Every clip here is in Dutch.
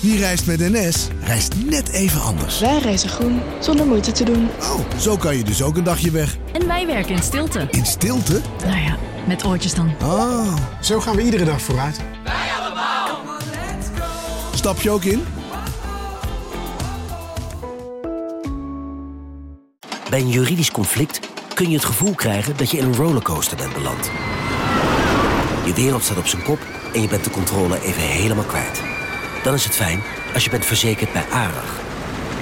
Wie reist met NS, reist net even anders. Wij reizen groen, zonder moeite te doen. Oh, zo kan je dus ook een dagje weg. En wij werken in stilte. In stilte? Nou ja, met oortjes dan. Ah. Zo gaan we iedere dag vooruit. Wij allemaal. Stap je ook in? Bij een juridisch conflict kun je het gevoel krijgen dat je in een rollercoaster bent beland. Je wereld staat op zijn kop en je bent de controle even helemaal kwijt. Dan is het fijn als je bent verzekerd bij ARAG.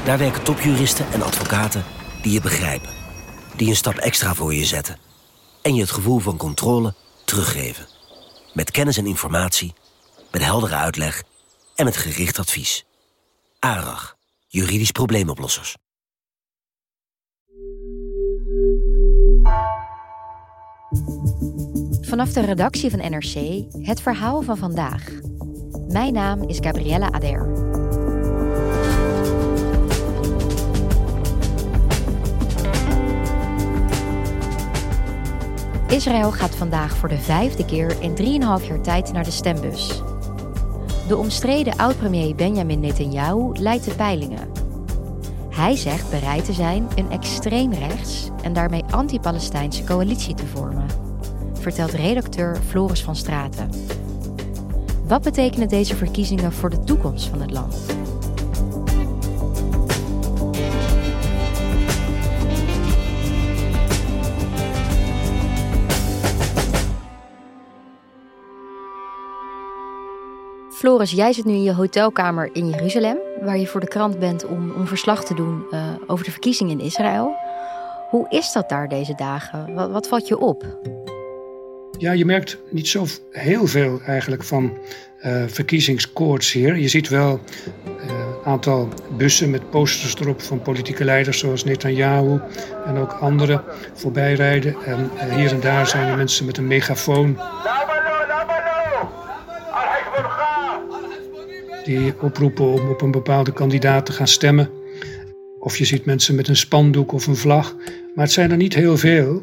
Daar werken topjuristen en advocaten die je begrijpen. Die een stap extra voor je zetten. En je het gevoel van controle teruggeven. Met kennis en informatie, met heldere uitleg en met gericht advies. ARAG, juridisch probleemoplossers. Vanaf de redactie van NRC het verhaal van vandaag. Mijn naam is Gabriella Ader. Israël gaat vandaag voor de vijfde keer in 3,5 jaar tijd naar de stembus. De omstreden oud-premier Benjamin Netanyahu leidt de peilingen. Hij zegt bereid te zijn een extreem rechts en daarmee anti-Palestijnse coalitie te vormen, vertelt redacteur Floris van Straten. Wat betekenen deze verkiezingen voor de toekomst van het land? Floris, jij zit nu in je hotelkamer in Jeruzalem, waar je voor de krant bent om, verslag te doen uh, over de verkiezingen in Israël. Hoe is dat daar deze dagen? Wat, wat valt je op? Ja, je merkt niet zo heel veel eigenlijk van uh, verkiezingskoorts hier. Je ziet wel een uh, aantal bussen met posters erop van politieke leiders zoals Netanyahu en ook anderen voorbij rijden. En uh, hier en daar zijn er mensen met een megafoon die oproepen om op een bepaalde kandidaat te gaan stemmen. Of je ziet mensen met een spandoek of een vlag. Maar het zijn er niet heel veel.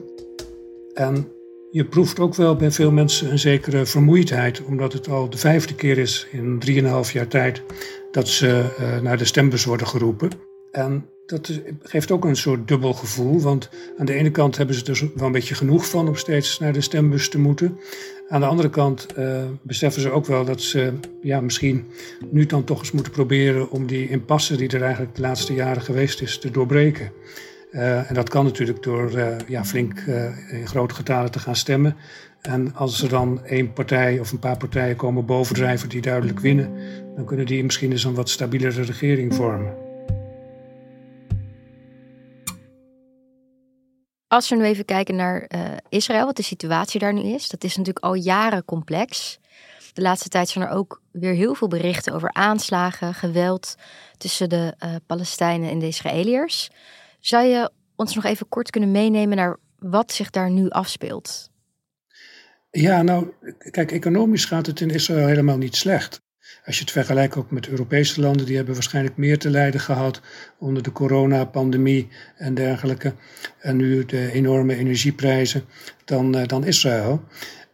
En je proeft ook wel bij veel mensen een zekere vermoeidheid, omdat het al de vijfde keer is in drieënhalf jaar tijd dat ze uh, naar de stembus worden geroepen. En dat geeft ook een soort dubbel gevoel, want aan de ene kant hebben ze er wel een beetje genoeg van om steeds naar de stembus te moeten. Aan de andere kant uh, beseffen ze ook wel dat ze ja, misschien nu dan toch eens moeten proberen om die impasse die er eigenlijk de laatste jaren geweest is te doorbreken. Uh, en dat kan natuurlijk door uh, ja, flink in grote getalen te gaan stemmen. En als er dan één partij of een paar partijen komen bovendrijven die duidelijk winnen, dan kunnen die misschien eens een wat stabielere regering vormen. Als we nu even kijken naar Israël, wat de situatie daar nu is, dat is natuurlijk al jaren complex. De laatste tijd zijn er ook weer heel veel berichten over aanslagen, geweld tussen de Palestijnen en de Israëliërs. Zou je ons nog even kort kunnen meenemen naar wat zich daar nu afspeelt? Ja, nou, kijk, economisch gaat het in Israël helemaal niet slecht. Als je het vergelijkt ook met Europese landen, die hebben waarschijnlijk meer te lijden gehad onder de coronapandemie en dergelijke. En nu de enorme energieprijzen dan, uh, dan Israël.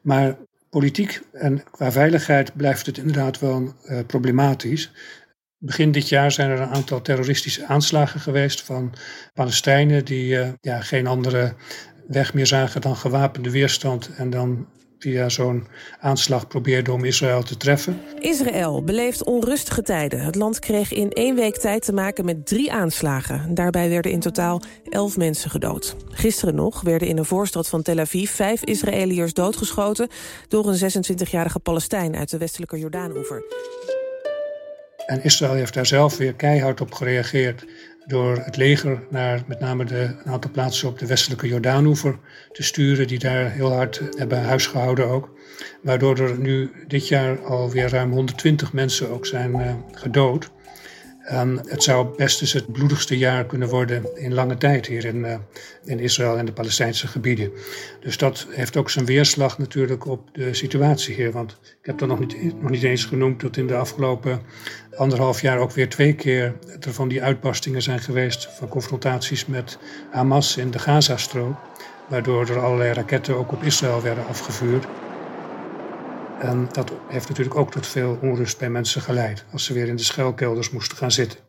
Maar politiek en qua veiligheid blijft het inderdaad wel uh, problematisch. Begin dit jaar zijn er een aantal terroristische aanslagen geweest van Palestijnen die uh, ja, geen andere weg meer zagen dan gewapende weerstand en dan via zo'n aanslag probeerde om Israël te treffen. Israël beleeft onrustige tijden. Het land kreeg in één week tijd te maken met drie aanslagen. Daarbij werden in totaal elf mensen gedood. Gisteren nog werden in een voorstad van Tel Aviv vijf Israëliërs doodgeschoten... door een 26-jarige Palestijn uit de westelijke Jordaanoever. En Israël heeft daar zelf weer keihard op gereageerd door het leger naar met name de, een aantal plaatsen op de westelijke Jordaanoever te sturen, die daar heel hard hebben huisgehouden ook. Waardoor er nu dit jaar alweer ruim 120 mensen ook zijn uh, gedood. En het zou best eens het bloedigste jaar kunnen worden in lange tijd hier in, uh, in Israël en de Palestijnse gebieden. Dus dat heeft ook zijn weerslag natuurlijk op de situatie hier. Want ik heb er nog niet, nog niet eens genoemd dat in de afgelopen anderhalf jaar ook weer twee keer er van die uitbarstingen zijn geweest van confrontaties met Hamas in de Gazastrook. Waardoor er allerlei raketten ook op Israël werden afgevuurd. En dat heeft natuurlijk ook tot veel onrust bij mensen geleid, als ze weer in de schuilkelders moesten gaan zitten.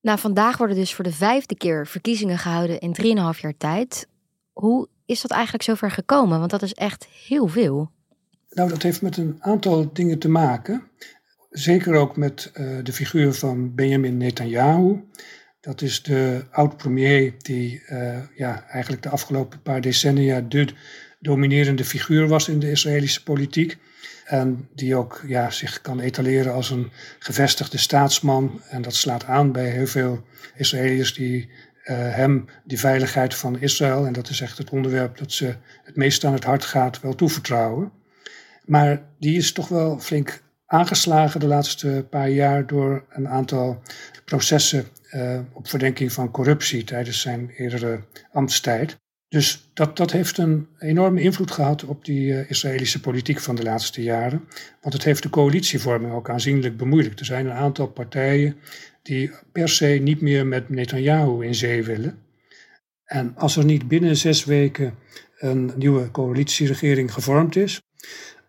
Nou, vandaag worden dus voor de vijfde keer verkiezingen gehouden in 3,5 jaar tijd. Hoe is dat eigenlijk zover gekomen? Want dat is echt heel veel. Nou, dat heeft met een aantal dingen te maken. Zeker ook met uh, de figuur van Benjamin Netanyahu. Dat is de oud-premier die uh, ja, eigenlijk de afgelopen paar decennia de dominerende figuur was in de Israëlische politiek. En die ook ja, zich kan etaleren als een gevestigde staatsman. En dat slaat aan bij heel veel Israëliërs die uh, hem die veiligheid van Israël, en dat is echt het onderwerp dat ze het meest aan het hart gaat, wel toevertrouwen. Maar die is toch wel flink aangeslagen de laatste paar jaar door een aantal processen uh, op verdenking van corruptie tijdens zijn eerdere ambtstijd. Dus dat, dat heeft een enorme invloed gehad op die uh, Israëlische politiek van de laatste jaren. Want het heeft de coalitievorming ook aanzienlijk bemoeilijkt. Er zijn een aantal partijen die per se niet meer met Netanyahu in zee willen. En als er niet binnen zes weken een nieuwe coalitieregering gevormd is,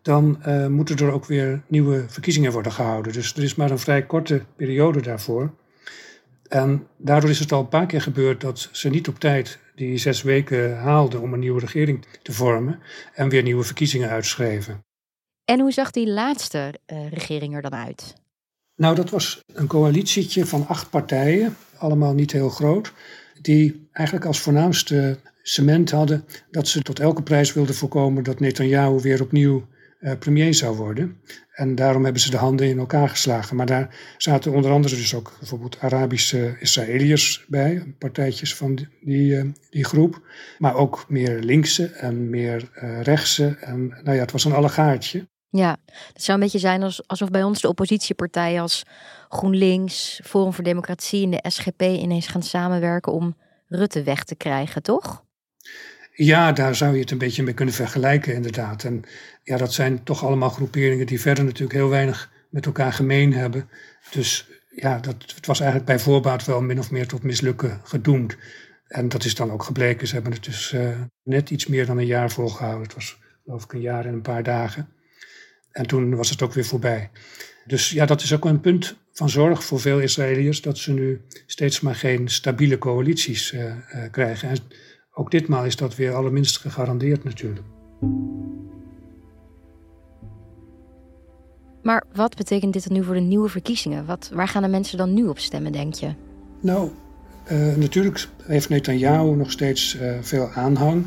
dan uh, moeten er ook weer nieuwe verkiezingen worden gehouden. Dus er is maar een vrij korte periode daarvoor. En daardoor is het al een paar keer gebeurd dat ze niet op tijd die zes weken haalden om een nieuwe regering te vormen en weer nieuwe verkiezingen uitschreven. En hoe zag die laatste uh, regering er dan uit? Nou, dat was een coalitietje van acht partijen, allemaal niet heel groot, die eigenlijk als voornaamste cement hadden dat ze tot elke prijs wilden voorkomen dat Netanyahu weer opnieuw uh, premier zou worden. En daarom hebben ze de handen in elkaar geslagen. Maar daar zaten onder andere dus ook bijvoorbeeld Arabische Israëliërs bij, partijtjes van die, die groep. Maar ook meer linkse en meer uh, rechtse. En nou ja, het was een allegaartje. Ja, het zou een beetje zijn alsof bij ons de oppositiepartijen als GroenLinks, Forum voor Democratie en de SGP ineens gaan samenwerken om Rutte weg te krijgen, toch? Ja, daar zou je het een beetje mee kunnen vergelijken, inderdaad. En ja, dat zijn toch allemaal groeperingen die verder natuurlijk heel weinig met elkaar gemeen hebben. Dus ja, dat, het was eigenlijk bij voorbaat wel min of meer tot mislukken gedoemd. En dat is dan ook gebleken. Ze hebben het dus uh, net iets meer dan een jaar volgehouden. Het was geloof ik een jaar en een paar dagen. En toen was het ook weer voorbij. Dus ja, dat is ook een punt van zorg voor veel Israëliërs dat ze nu steeds maar geen stabiele coalities uh, uh, krijgen. En ook ditmaal is dat weer allerminst gegarandeerd natuurlijk. Maar wat betekent dit dan nu voor de nieuwe verkiezingen? Wat, waar gaan de mensen dan nu op stemmen, denk je? Nou, uh, natuurlijk heeft Netanyahu nog steeds uh, veel aanhang.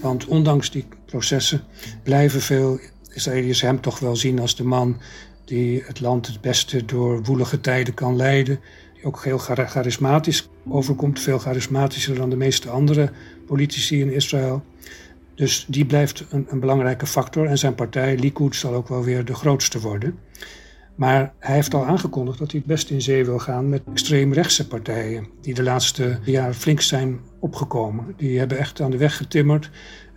Want ondanks die processen blijven veel Israëliërs hem toch wel zien als de man die het land het beste door woelige tijden kan leiden. Die ook heel charismatisch overkomt, veel charismatischer dan de meeste andere politici in Israël. Dus die blijft een, een, belangrijke factor en zijn partij, Likud, zal ook wel weer de grootste worden. Maar hij heeft al aangekondigd dat hij het best in zee wil gaan met extreemrechtse partijen, die de laatste jaren flink zijn opgekomen. Die hebben echt aan de weg getimmerd.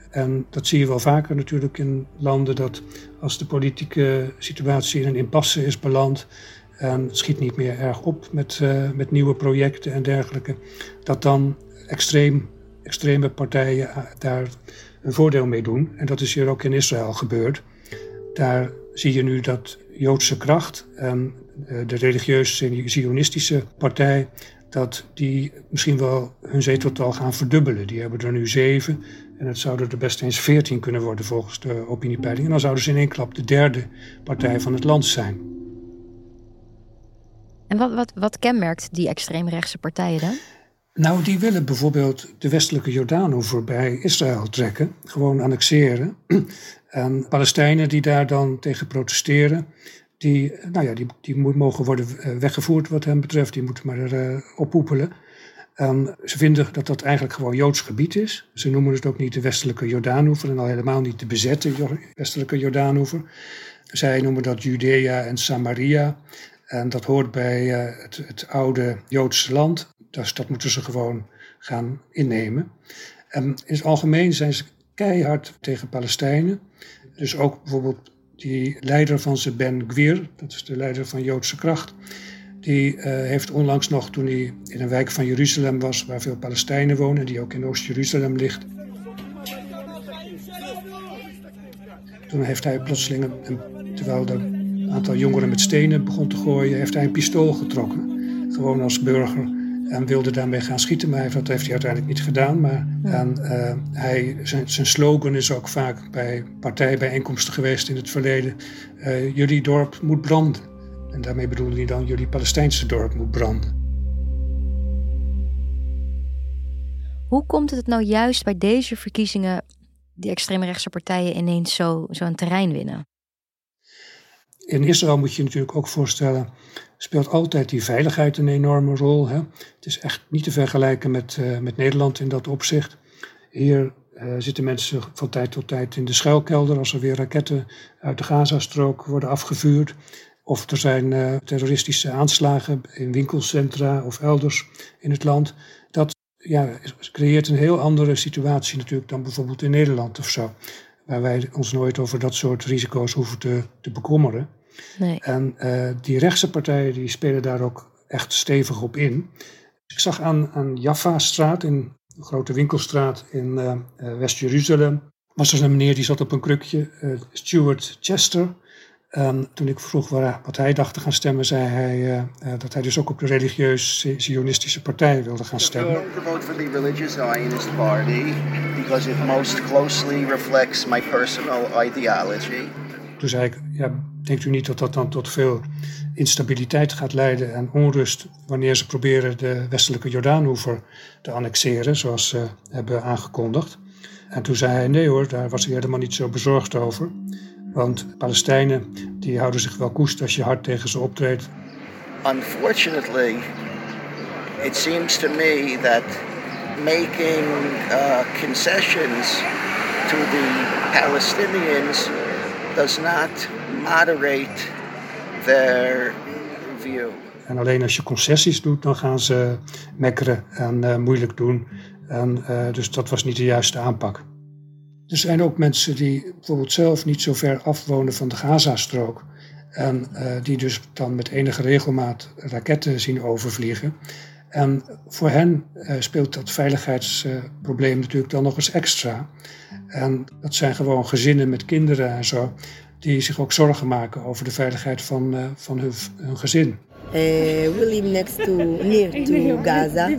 En dat zie je wel vaker natuurlijk in landen dat als de politieke situatie in een impasse is beland het schiet niet meer erg op met, uh, met nieuwe projecten en dergelijke, dat dan extreem, extreme partijen daar een voordeel mee doen. En dat is hier ook in Israël gebeurd. Daar zie je nu dat Joodse kracht en eh, de religieuze Zionistische partij, dat die misschien wel hun zeteltal gaan verdubbelen. Die hebben er nu zeven en het zouden er best eens veertien kunnen worden volgens de opiniepeiling. En dan zouden ze in één klap de derde partij van het land zijn. En wat, wat, wat kenmerkt die extreemrechtse partijen dan? Nou, die willen bijvoorbeeld de westelijke Jordaan voorbij Israël trekken, gewoon annexeren. En Palestijnen die daar dan tegen protesteren, die, nou ja, die, die mogen worden eh, weggevoerd wat hen betreft, die moeten maar uh, oppoepelen. En ze vinden dat dat eigenlijk gewoon Joods gebied is. Ze noemen het ook niet de westelijke Jordaanhoever en al helemaal niet de bezette westelijke Jordaanhoever. Zij noemen dat Judea en Samaria. En dat hoort bij uh, het, het oude Joodse land. Dus dat moeten ze gewoon gaan innemen. En in het algemeen zijn ze keihard tegen Palestijnen. Dus ook bijvoorbeeld die leider van ze, Ben Gwir, dat is de leider van Joodse Kracht. Die uh, heeft onlangs nog, toen hij in een wijk van Jeruzalem was, waar veel Palestijnen wonen, die ook in Oost-Jeruzalem ligt. Toen heeft hij plotseling, een, terwijl er een aantal jongeren met stenen begon te gooien, heeft hij een pistool getrokken. Gewoon als burger. En wilde daarmee gaan schieten, maar dat heeft hij uiteindelijk niet gedaan. Maar en, uh, hij, zijn, zijn, slogan is ook vaak bij partijbijeenkomsten geweest in het verleden. Uh, jullie dorp moet branden. En daarmee bedoelde hij dan jullie Palestijnse dorp moet branden. Hoe komt het nou juist bij deze verkiezingen die extreemrechtse partijen ineens zo, zo een terrein winnen? In Israël moet je natuurlijk ook voorstellen, speelt altijd die veiligheid een enorme rol. Hè? Het is echt niet te vergelijken met, uh, met Nederland in dat opzicht. Hier uh, zitten mensen van tijd tot tijd in de schuilkelder als er weer raketten uit de Gazastrook worden afgevuurd. Of er zijn uh, terroristische aanslagen in winkelcentra of elders in het land. Dat ja, creëert een heel andere situatie natuurlijk dan bijvoorbeeld in Nederland of zo. Waar wij ons nooit over dat soort risico's hoeven te, te bekommeren. Nee. En uh, die rechtse partijen die spelen daar ook echt stevig op in. Ik zag aan, aan Jaffa-straat, in een grote winkelstraat in uh, uh, West-Jeruzalem, was er een meneer die zat op een krukje, Stuart Chester. En toen ik vroeg waar, wat hij dacht te gaan stemmen, zei hij uh, dat hij dus ook op de religieus-zionistische partij wilde gaan stemmen. I'm going to vote for the religious Zionist party because it most closely reflects my personal ideology. Toen zei ik, ja, denkt u niet dat dat dan tot veel instabiliteit gaat leiden en onrust wanneer ze proberen de westelijke Jordaanhoever te annexeren, zoals ze hebben aangekondigd? En toen zei hij, nee hoor, daar was hij helemaal niet zo bezorgd over. Want Palestijnen die houden zich wel koest als je hard tegen ze optreedt. Unfortunately, it seems to me that making uh, concessions to the Palestinians does not moderate their view. En alleen als je concessies doet, dan gaan ze mekkeren en uh, moeilijk doen. En, uh, dus dat was niet de juiste aanpak. Er zijn ook mensen die bijvoorbeeld zelf niet zo ver afwonen van de Gazastrook. En uh, die dus dan met enige regelmaat raketten zien overvliegen. En voor hen uh, speelt dat veiligheidsprobleem uh, natuurlijk dan nog eens extra. En dat zijn gewoon gezinnen met kinderen en zo, die zich ook zorgen maken over de veiligheid van, van hun, hun gezin. we live next to, near to Gaza.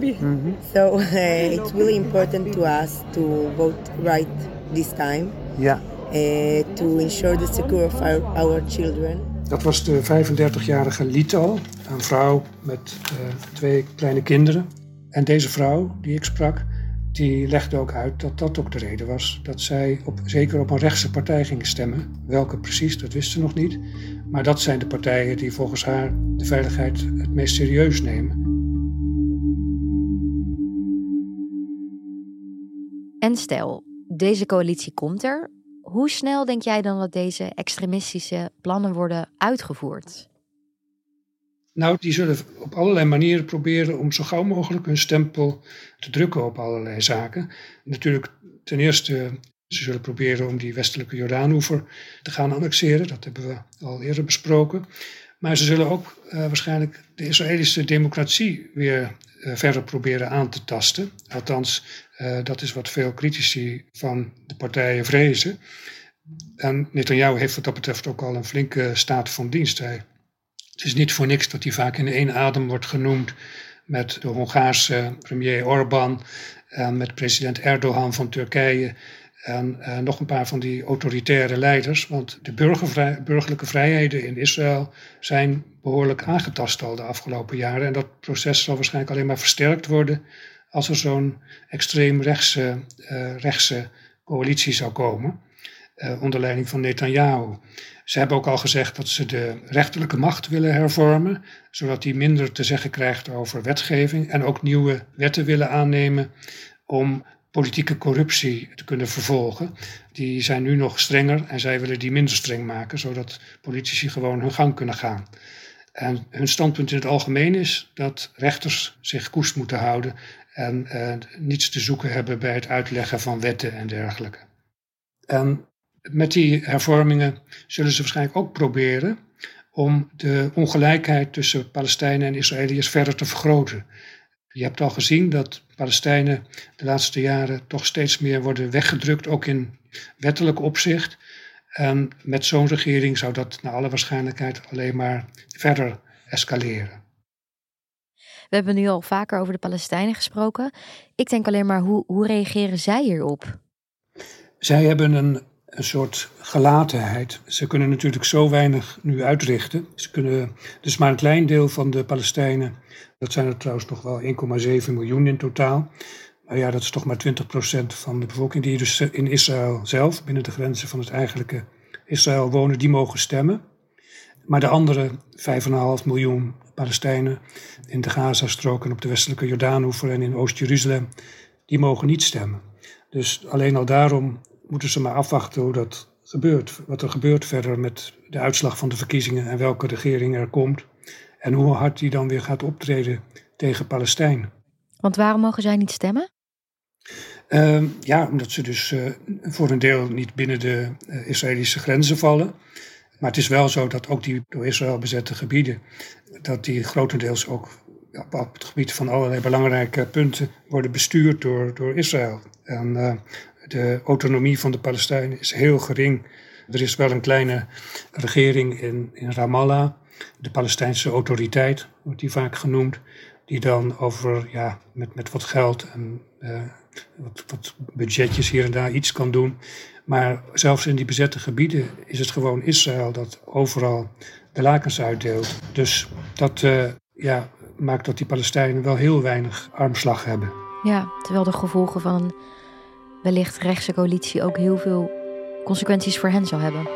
So it's really important to us to vote right this time. Ja. Uh, to ensure the security of our, our children. Dat was de 35-jarige Lito, een vrouw met uh, twee kleine kinderen. En deze vrouw die ik sprak, die legde ook uit dat dat ook de reden was dat zij op, zeker op een rechtse partij gingen stemmen. Welke precies, dat wist ze nog niet. Maar dat zijn de partijen die volgens haar de veiligheid het meest serieus nemen. En stel, deze coalitie komt er. Hoe snel denk jij dan dat deze extremistische plannen worden uitgevoerd? Nou, die zullen op allerlei manieren proberen om zo gauw mogelijk hun stempel te drukken op allerlei zaken. Natuurlijk, ten eerste, ze zullen proberen om die westelijke Jordaanhoever te gaan annexeren. Dat hebben we al eerder besproken. Maar ze zullen ook uh, waarschijnlijk de Israëlische democratie weer uh, verder proberen aan te tasten. Althans, uh, dat is wat veel critici van de partijen vrezen. En Netanyahu heeft wat dat betreft ook al een flinke staat van dienst. Het is niet voor niks dat hij vaak in één adem wordt genoemd met de Hongaarse premier Orbán en met president Erdogan van Turkije en uh, nog een paar van die autoritaire leiders. Want de burgerlijke vrijheden in Israël zijn behoorlijk aangetast al de afgelopen jaren. En dat proces zal waarschijnlijk alleen maar versterkt worden als er zo'n extreem rechtse, uh, rechtse coalitie zou komen. Uh, onder leiding van Netanyahu. Ze hebben ook al gezegd dat ze de rechterlijke macht willen hervormen, zodat die minder te zeggen krijgt over wetgeving en ook nieuwe wetten willen aannemen om politieke corruptie te kunnen vervolgen. Die zijn nu nog strenger en zij willen die minder streng maken, zodat politici gewoon hun gang kunnen gaan. En hun standpunt in het algemeen is dat rechters zich koest moeten houden en uh, niets te zoeken hebben bij het uitleggen van wetten en dergelijke. En met die hervormingen zullen ze waarschijnlijk ook proberen om de ongelijkheid tussen Palestijnen en Israëliërs verder te vergroten. Je hebt al gezien dat Palestijnen de laatste jaren toch steeds meer worden weggedrukt, ook in wettelijk opzicht. En met zo'n regering zou dat naar alle waarschijnlijkheid alleen maar verder escaleren. We hebben nu al vaker over de Palestijnen gesproken. Ik denk alleen maar, hoe, hoe reageren zij hierop? Zij hebben een, een soort gelatenheid. Ze kunnen natuurlijk zo weinig nu uitrichten. Ze kunnen, dus maar een klein deel van de Palestijnen, dat zijn er trouwens nog wel 1,7 miljoen in totaal. Maar ja, dat is toch maar 20% van de bevolking die dus in Israël zelf, binnen de grenzen van het eigenlijke Israël wonen, die mogen stemmen. Maar de andere 5,5 miljoen Palestijnen in de Gazastrook en op de westelijke Jordaanoever en in Oost-Jeruzalem, die mogen niet stemmen. Dus alleen al daarom moeten ze maar afwachten hoe dat gebeurt. Wat er gebeurt verder met de uitslag van de verkiezingen en welke regering er komt. En hoe hard die dan weer gaat optreden tegen Palestijnen. Want waarom mogen zij niet stemmen? Uh, ja, omdat ze dus uh, voor een deel niet binnen de uh, Israëlische grenzen vallen. Maar het is wel zo dat ook die door Israël bezette gebieden, dat die grotendeels ook op het gebied van allerlei belangrijke punten worden bestuurd door, door Israël. En uh, de autonomie van de Palestijnen is heel gering. Er is wel een kleine regering in, in Ramallah, de Palestijnse autoriteit wordt die vaak genoemd, die dan over, ja, met, met wat geld en uh, wat, wat budgetjes hier en daar iets kan doen. Maar zelfs in die bezette gebieden is het gewoon Israël dat overal de lakens uitdeelt. Dus dat uh, ja, maakt dat die Palestijnen wel heel weinig armslag hebben. Ja, terwijl de gevolgen van wellicht rechtse coalitie ook heel veel consequenties voor hen zal hebben.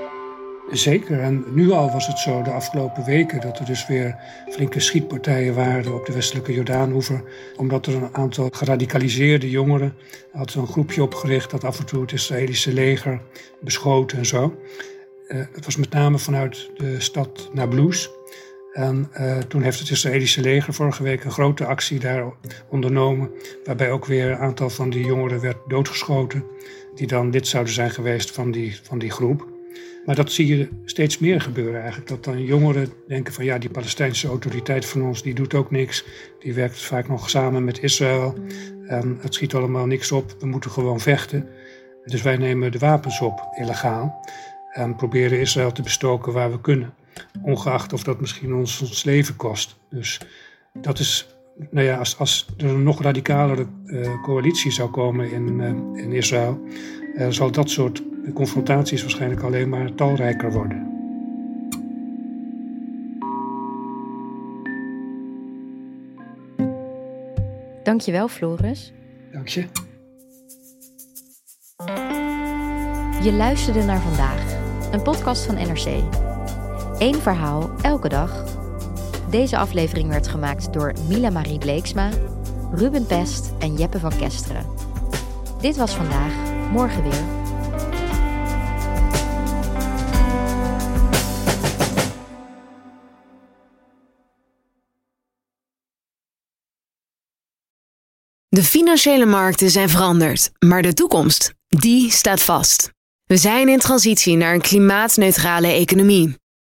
Zeker, en nu al was het zo de afgelopen weken dat er dus weer flinke schietpartijen waren op de westelijke Jordaanoever. Omdat er een aantal geradicaliseerde jongeren had een groepje opgericht dat af en toe het Israëlische leger beschoten en zo. Uh, het was met name vanuit de stad Nablus. En uh, toen heeft het Israëlische leger vorige week een grote actie daar ondernomen. Waarbij ook weer een aantal van die jongeren werd doodgeschoten. Die dan lid zouden zijn geweest van die, van die groep. Maar dat zie je steeds meer gebeuren eigenlijk. Dat dan jongeren denken van ja, die Palestijnse autoriteit van ons, die doet ook niks. Die werkt vaak nog samen met Israël. Het schiet allemaal niks op. We moeten gewoon vechten. Dus wij nemen de wapens op, illegaal. En proberen Israël te bestoken waar we kunnen. Ongeacht of dat misschien ons, ons leven kost. Dus dat is, nou ja, als, als er een nog radicalere uh, coalitie zou komen in, uh, in Israël, uh, zal dat soort confrontaties waarschijnlijk alleen maar talrijker worden. Dankjewel, Floris. Dank je. Je luisterde naar vandaag, een podcast van NRC. Eén verhaal, elke dag. Deze aflevering werd gemaakt door Mila Marie Bleeksma, Ruben Pest en Jeppe van Kesteren. Dit was vandaag, morgen weer. De financiële markten zijn veranderd, maar de toekomst, die staat vast. We zijn in transitie naar een klimaatneutrale economie.